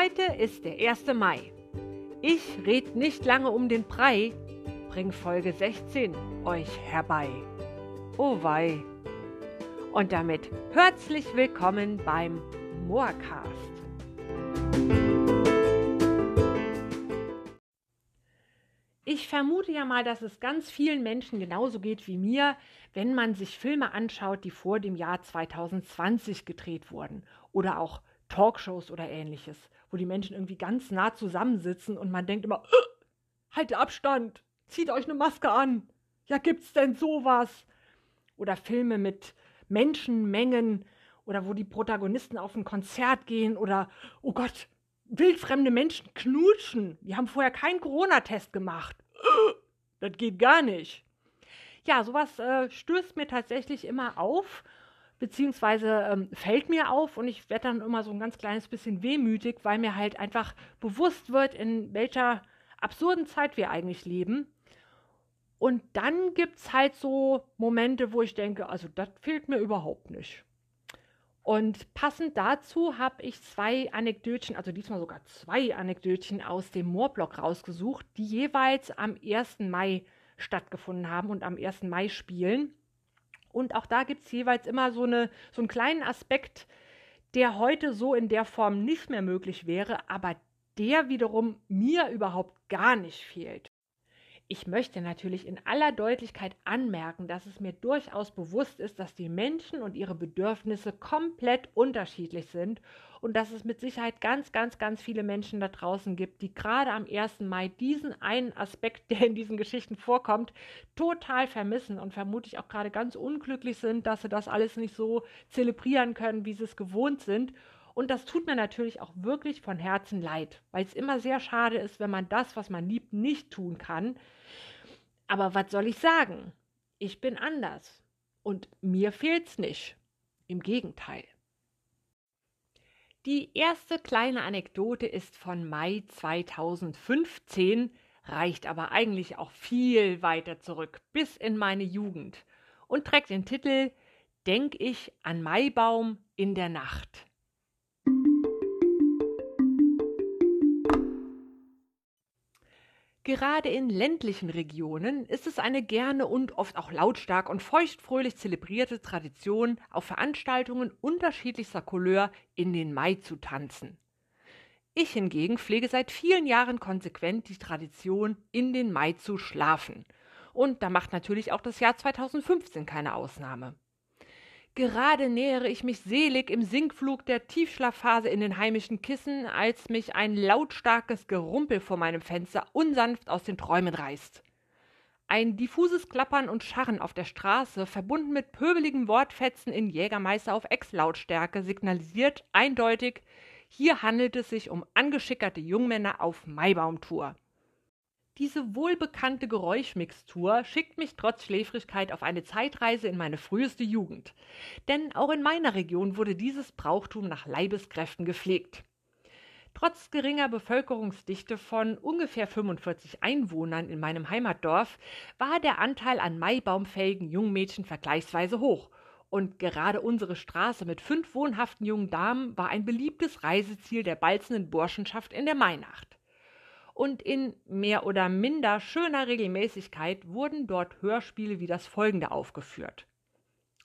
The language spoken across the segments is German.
Heute ist der 1. Mai. Ich red nicht lange um den Brei, bring Folge 16 euch herbei. Oh wei. Und damit herzlich willkommen beim Moorcast. Ich vermute ja mal, dass es ganz vielen Menschen genauso geht wie mir, wenn man sich Filme anschaut, die vor dem Jahr 2020 gedreht wurden oder auch Talkshows oder ähnliches, wo die Menschen irgendwie ganz nah zusammensitzen und man denkt immer, äh, halt Abstand, zieht euch eine Maske an. Ja, gibt's denn sowas? Oder Filme mit Menschenmengen oder wo die Protagonisten auf ein Konzert gehen oder, oh Gott, wildfremde Menschen knutschen. Die haben vorher keinen Corona-Test gemacht. Das geht gar nicht. Ja, sowas äh, stößt mir tatsächlich immer auf beziehungsweise ähm, fällt mir auf und ich werde dann immer so ein ganz kleines bisschen wehmütig, weil mir halt einfach bewusst wird, in welcher absurden Zeit wir eigentlich leben. Und dann gibt es halt so Momente, wo ich denke, also das fehlt mir überhaupt nicht. Und passend dazu habe ich zwei Anekdötchen, also diesmal sogar zwei Anekdötchen aus dem Moorblock rausgesucht, die jeweils am 1. Mai stattgefunden haben und am 1. Mai spielen. Und auch da gibt es jeweils immer so, eine, so einen kleinen Aspekt, der heute so in der Form nicht mehr möglich wäre, aber der wiederum mir überhaupt gar nicht fehlt. Ich möchte natürlich in aller Deutlichkeit anmerken, dass es mir durchaus bewusst ist, dass die Menschen und ihre Bedürfnisse komplett unterschiedlich sind und dass es mit Sicherheit ganz, ganz, ganz viele Menschen da draußen gibt, die gerade am 1. Mai diesen einen Aspekt, der in diesen Geschichten vorkommt, total vermissen und vermutlich auch gerade ganz unglücklich sind, dass sie das alles nicht so zelebrieren können, wie sie es gewohnt sind. Und das tut mir natürlich auch wirklich von Herzen leid, weil es immer sehr schade ist, wenn man das, was man liebt, nicht tun kann. Aber was soll ich sagen? Ich bin anders. Und mir fehlt's nicht. Im Gegenteil. Die erste kleine Anekdote ist von Mai 2015, reicht aber eigentlich auch viel weiter zurück, bis in meine Jugend und trägt den Titel Denk ich an Maibaum in der Nacht. Gerade in ländlichen Regionen ist es eine gerne und oft auch lautstark und feuchtfröhlich zelebrierte Tradition, auf Veranstaltungen unterschiedlichster Couleur in den Mai zu tanzen. Ich hingegen pflege seit vielen Jahren konsequent die Tradition, in den Mai zu schlafen. Und da macht natürlich auch das Jahr 2015 keine Ausnahme. Gerade nähere ich mich selig im Sinkflug der Tiefschlafphase in den heimischen Kissen, als mich ein lautstarkes Gerumpel vor meinem Fenster unsanft aus den Träumen reißt. Ein diffuses Klappern und Scharren auf der Straße, verbunden mit pöbeligem Wortfetzen in Jägermeister auf Ex-Lautstärke, signalisiert eindeutig, hier handelt es sich um angeschickerte Jungmänner auf Maibaumtour. Diese wohlbekannte Geräuschmixtur schickt mich trotz Schläfrigkeit auf eine Zeitreise in meine früheste Jugend. Denn auch in meiner Region wurde dieses Brauchtum nach Leibeskräften gepflegt. Trotz geringer Bevölkerungsdichte von ungefähr 45 Einwohnern in meinem Heimatdorf war der Anteil an maibaumfähigen Jungmädchen vergleichsweise hoch. Und gerade unsere Straße mit fünf wohnhaften jungen Damen war ein beliebtes Reiseziel der balzenden Burschenschaft in der Mainacht und in mehr oder minder schöner Regelmäßigkeit wurden dort Hörspiele wie das folgende aufgeführt.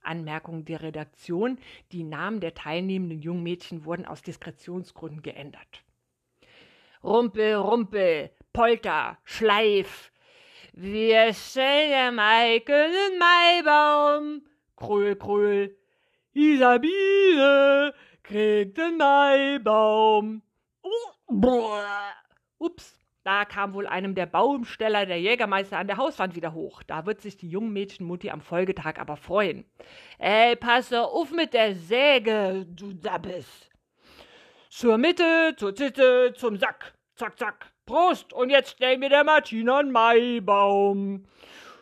Anmerkung der Redaktion, die Namen der teilnehmenden Jungmädchen wurden aus Diskretionsgründen geändert. Rumpel, Rumpel, Polter, Schleif. Wir stellen Maike den Maibaum. Kröll, Kröll. Isabine kriegt den Maibaum. Uh, Ups. Da kam wohl einem der Baumsteller der Jägermeister an der Hauswand wieder hoch. Da wird sich die Jungmädchenmutti am Folgetag aber freuen. Ey, passe auf mit der Säge, du Dabbes. Zur Mitte, zur Zitte, zum Sack. Zack, zack. Prost! Und jetzt stell mir der Martina einen Maibaum.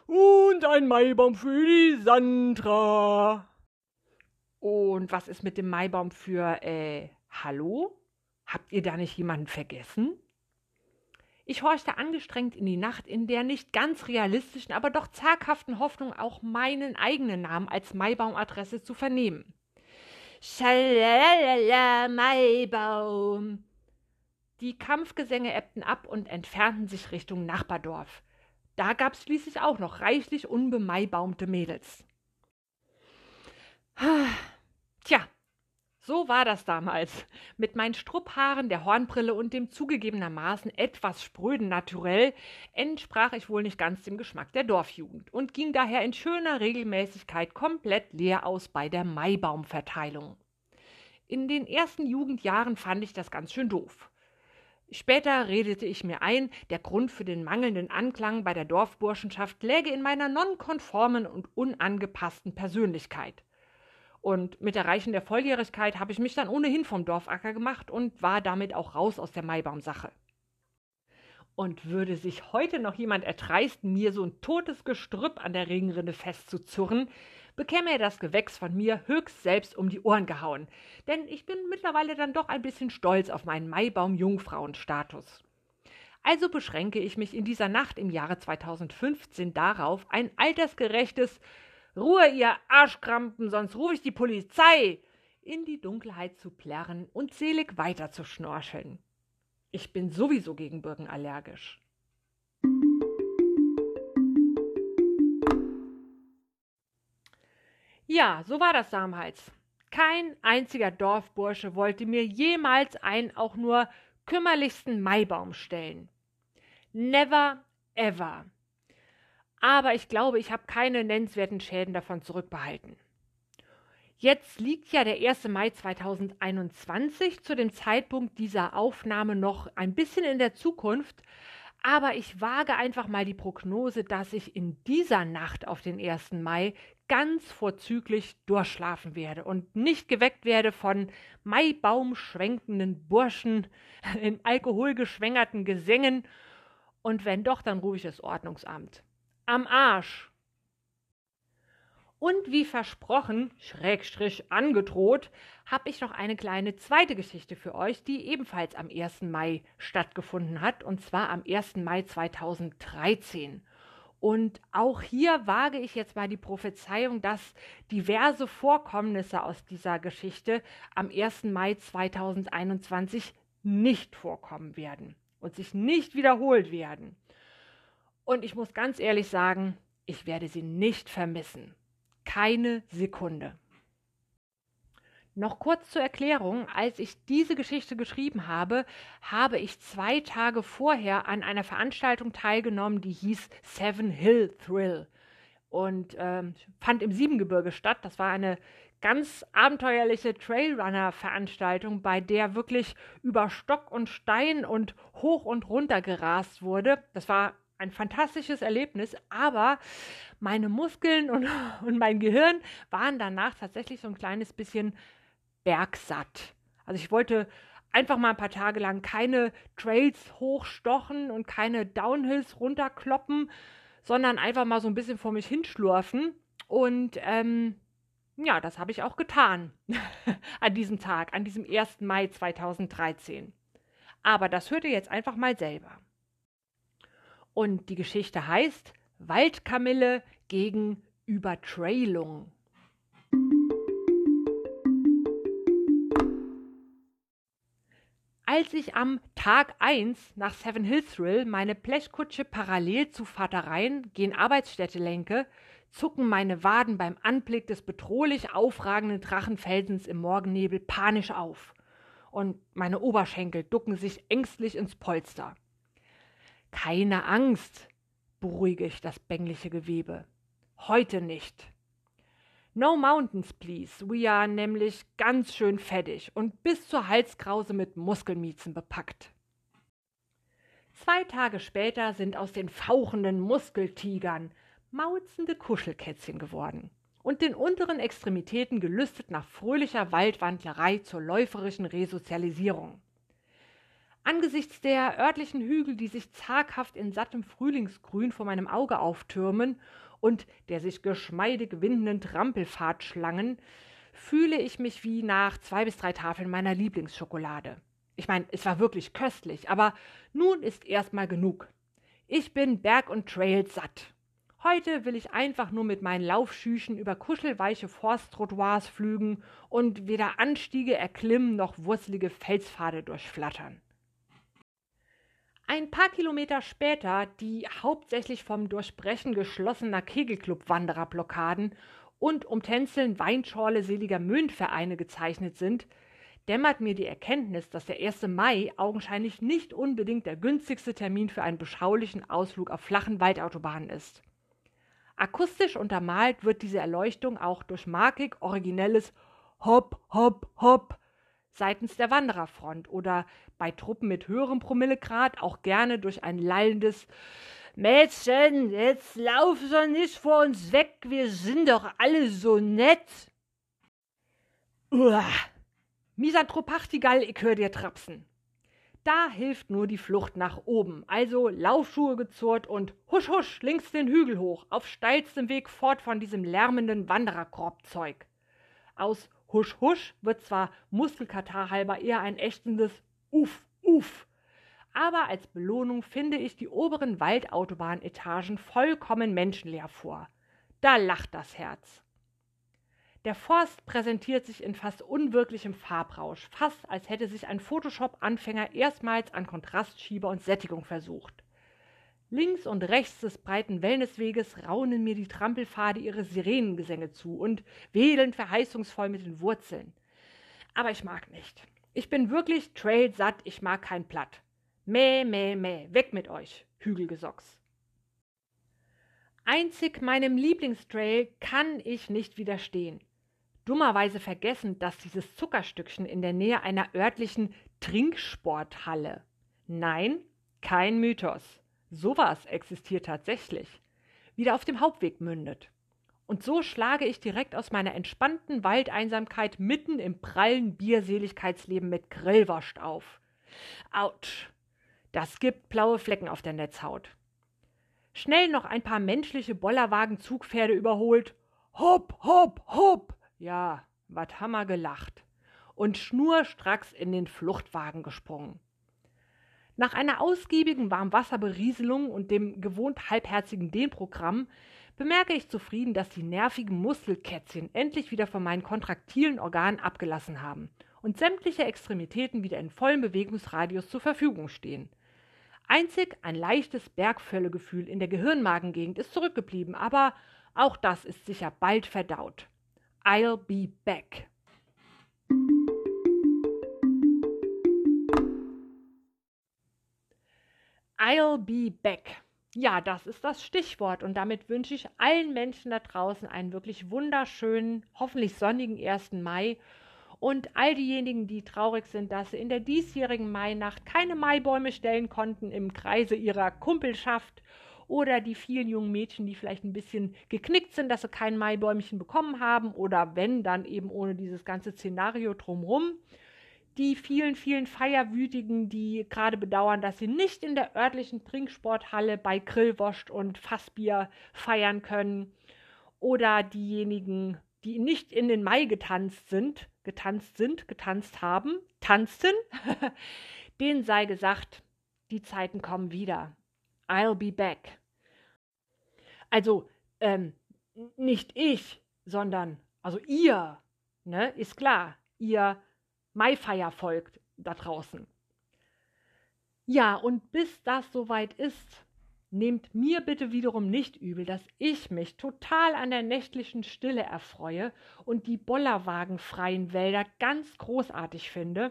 Und ein Maibaum für die Sandra. Und was ist mit dem Maibaum für, äh, hallo? Habt ihr da nicht jemanden vergessen? Ich horchte angestrengt in die Nacht, in der nicht ganz realistischen, aber doch zaghaften Hoffnung, auch meinen eigenen Namen als Maibaumadresse zu vernehmen. Schalalala, Maibaum. Die Kampfgesänge ebbten ab und entfernten sich Richtung Nachbardorf. Da gab's schließlich auch noch reichlich unbemaibaumte Mädels. Tja, so war das damals. Mit meinen Strupphaaren, der Hornbrille und dem zugegebenermaßen etwas spröden Naturell entsprach ich wohl nicht ganz dem Geschmack der Dorfjugend und ging daher in schöner Regelmäßigkeit komplett leer aus bei der Maibaumverteilung. In den ersten Jugendjahren fand ich das ganz schön doof. Später redete ich mir ein, der Grund für den mangelnden Anklang bei der Dorfburschenschaft läge in meiner nonkonformen und unangepassten Persönlichkeit. Und mit Erreichen der Volljährigkeit habe ich mich dann ohnehin vom Dorfacker gemacht und war damit auch raus aus der Maibaumsache. Und würde sich heute noch jemand erdreisten, mir so ein totes Gestrüpp an der Regenrinne festzuzurren, bekäme er das Gewächs von mir höchst selbst um die Ohren gehauen. Denn ich bin mittlerweile dann doch ein bisschen stolz auf meinen Maibaum-Jungfrauenstatus. Also beschränke ich mich in dieser Nacht im Jahre 2015 darauf, ein altersgerechtes Ruhe, ihr Arschkrampen, sonst rufe ich die Polizei! in die Dunkelheit zu plärren und selig weiter zu schnorcheln. Ich bin sowieso gegen Birken allergisch. Ja, so war das damals. Kein einziger Dorfbursche wollte mir jemals einen auch nur kümmerlichsten Maibaum stellen. Never ever aber ich glaube, ich habe keine nennenswerten Schäden davon zurückbehalten. Jetzt liegt ja der 1. Mai 2021 zu dem Zeitpunkt dieser Aufnahme noch ein bisschen in der Zukunft, aber ich wage einfach mal die Prognose, dass ich in dieser Nacht auf den 1. Mai ganz vorzüglich durchschlafen werde und nicht geweckt werde von Maibaumschwenkenden Burschen in alkoholgeschwängerten Gesängen. Und wenn doch, dann rufe ich das Ordnungsamt am Arsch. Und wie versprochen, Schrägstrich angedroht, habe ich noch eine kleine zweite Geschichte für euch, die ebenfalls am 1. Mai stattgefunden hat, und zwar am 1. Mai 2013. Und auch hier wage ich jetzt mal die Prophezeiung, dass diverse Vorkommnisse aus dieser Geschichte am 1. Mai 2021 nicht vorkommen werden und sich nicht wiederholt werden. Und ich muss ganz ehrlich sagen, ich werde sie nicht vermissen. Keine Sekunde. Noch kurz zur Erklärung, als ich diese Geschichte geschrieben habe, habe ich zwei Tage vorher an einer Veranstaltung teilgenommen, die hieß Seven Hill Thrill und ähm, fand im Siebengebirge statt. Das war eine ganz abenteuerliche Trailrunner-Veranstaltung, bei der wirklich über Stock und Stein und hoch und runter gerast wurde. Das war ein fantastisches Erlebnis, aber meine Muskeln und, und mein Gehirn waren danach tatsächlich so ein kleines bisschen bergsatt. Also ich wollte einfach mal ein paar Tage lang keine Trails hochstochen und keine Downhills runterkloppen, sondern einfach mal so ein bisschen vor mich hinschlurfen. Und ähm, ja, das habe ich auch getan an diesem Tag, an diesem 1. Mai 2013. Aber das hört ihr jetzt einfach mal selber. Und die Geschichte heißt Waldkamille gegen Übertrailung. Als ich am Tag 1 nach Seven Hill Thrill meine Blechkutsche parallel zu Vatereien gen Arbeitsstätte lenke, zucken meine Waden beim Anblick des bedrohlich aufragenden Drachenfelsens im Morgennebel panisch auf. Und meine Oberschenkel ducken sich ängstlich ins Polster. Keine Angst, beruhige ich das bängliche Gewebe. Heute nicht. No mountains, please. We are nämlich ganz schön fettig und bis zur Halskrause mit Muskelmiezen bepackt. Zwei Tage später sind aus den fauchenden Muskeltigern mauzende Kuschelkätzchen geworden und den unteren Extremitäten gelüstet nach fröhlicher Waldwandlerei zur läuferischen Resozialisierung. Angesichts der örtlichen Hügel, die sich zaghaft in sattem Frühlingsgrün vor meinem Auge auftürmen und der sich geschmeidig windenden Trampelpfadschlangen, fühle ich mich wie nach zwei bis drei Tafeln meiner Lieblingsschokolade. Ich meine, es war wirklich köstlich, aber nun ist erstmal genug. Ich bin Berg und Trail satt. Heute will ich einfach nur mit meinen Laufschüchen über kuschelweiche Forsttrottoirs flügen und weder Anstiege erklimmen noch wurzelige Felspfade durchflattern. Ein paar Kilometer später die hauptsächlich vom Durchbrechen geschlossener Kegelclub-Wandererblockaden und um Tänzeln Weinschorle seliger Mündvereine gezeichnet sind, dämmert mir die Erkenntnis, dass der 1. Mai augenscheinlich nicht unbedingt der günstigste Termin für einen beschaulichen Ausflug auf flachen Waldautobahnen ist. Akustisch untermalt wird diese Erleuchtung auch durch markig originelles Hopp, Hopp, Hopp seitens der Wandererfront oder bei Truppen mit höherem Promillegrad auch gerne durch ein lallendes Mädchen, jetzt lauf doch nicht vor uns weg, wir sind doch alle so nett. Uah. Misantropachtigal, ich hör dir trapsen. Da hilft nur die Flucht nach oben, also Laufschuhe gezurrt und husch husch links den Hügel hoch, auf steilstem Weg fort von diesem lärmenden Wandererkorbzeug. Aus Husch Husch wird zwar Muskelkatar halber eher ein ächzendes Uff, Uff, aber als Belohnung finde ich die oberen Waldautobahnetagen vollkommen menschenleer vor. Da lacht das Herz. Der Forst präsentiert sich in fast unwirklichem Farbrausch, fast als hätte sich ein Photoshop-Anfänger erstmals an Kontrastschieber und Sättigung versucht. Links und rechts des breiten Wellnessweges raunen mir die Trampelpfade ihre Sirenengesänge zu und wedeln verheißungsvoll mit den Wurzeln. Aber ich mag nicht. Ich bin wirklich trailsatt, ich mag kein Platt. Mäh, mäh, mäh, weg mit euch, Hügelgesocks. Einzig meinem Lieblingstrail kann ich nicht widerstehen. Dummerweise vergessen, dass dieses Zuckerstückchen in der Nähe einer örtlichen Trinksporthalle. Nein, kein Mythos sowas existiert tatsächlich, wieder auf dem Hauptweg mündet. Und so schlage ich direkt aus meiner entspannten Waldeinsamkeit mitten im prallen Bierseligkeitsleben mit Grillwurst auf. Autsch. Das gibt blaue Flecken auf der Netzhaut. Schnell noch ein paar menschliche Bollerwagen-Zugpferde überholt. Hopp, hopp, hopp. Ja, wat hammer gelacht. Und schnurstracks in den Fluchtwagen gesprungen. Nach einer ausgiebigen Warmwasserberieselung und dem gewohnt halbherzigen Dehnprogramm bemerke ich zufrieden, dass die nervigen Muskelkätzchen endlich wieder von meinen kontraktilen Organen abgelassen haben und sämtliche Extremitäten wieder in vollem Bewegungsradius zur Verfügung stehen. Einzig ein leichtes Bergvöllegefühl in der Gehirnmagengegend ist zurückgeblieben, aber auch das ist sicher bald verdaut. I'll be back. I'll be back. Ja, das ist das Stichwort und damit wünsche ich allen Menschen da draußen einen wirklich wunderschönen, hoffentlich sonnigen 1. Mai und all diejenigen, die traurig sind, dass sie in der diesjährigen Mainacht keine Maibäume stellen konnten im Kreise ihrer Kumpelschaft oder die vielen jungen Mädchen, die vielleicht ein bisschen geknickt sind, dass sie kein Maibäumchen bekommen haben oder wenn, dann eben ohne dieses ganze Szenario drumherum die vielen, vielen Feierwütigen, die gerade bedauern, dass sie nicht in der örtlichen Trinksporthalle bei Grillwurst und Fassbier feiern können. Oder diejenigen, die nicht in den Mai getanzt sind, getanzt sind, getanzt haben, tanzten, denen sei gesagt, die Zeiten kommen wieder. I'll be back. Also, ähm, nicht ich, sondern, also ihr, ne, ist klar, ihr Maifeier folgt da draußen. Ja, und bis das soweit ist, nehmt mir bitte wiederum nicht übel, dass ich mich total an der nächtlichen Stille erfreue und die bollerwagenfreien Wälder ganz großartig finde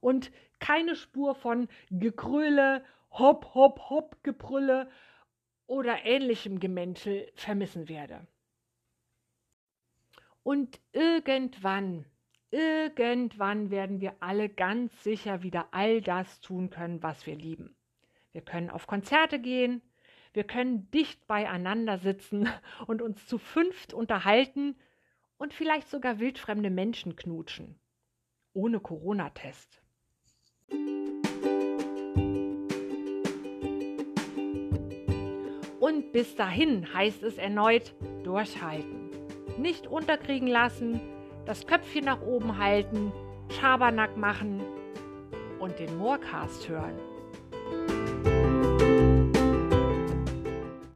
und keine Spur von Gekröle, Hopp, Hopp, Hopp, Gebrülle oder ähnlichem Gemäntel vermissen werde. Und irgendwann Irgendwann werden wir alle ganz sicher wieder all das tun können, was wir lieben. Wir können auf Konzerte gehen, wir können dicht beieinander sitzen und uns zu fünft unterhalten und vielleicht sogar wildfremde Menschen knutschen. Ohne Corona-Test. Und bis dahin heißt es erneut durchhalten. Nicht unterkriegen lassen, das Köpfchen nach oben halten, Schabernack machen und den Moorcast hören.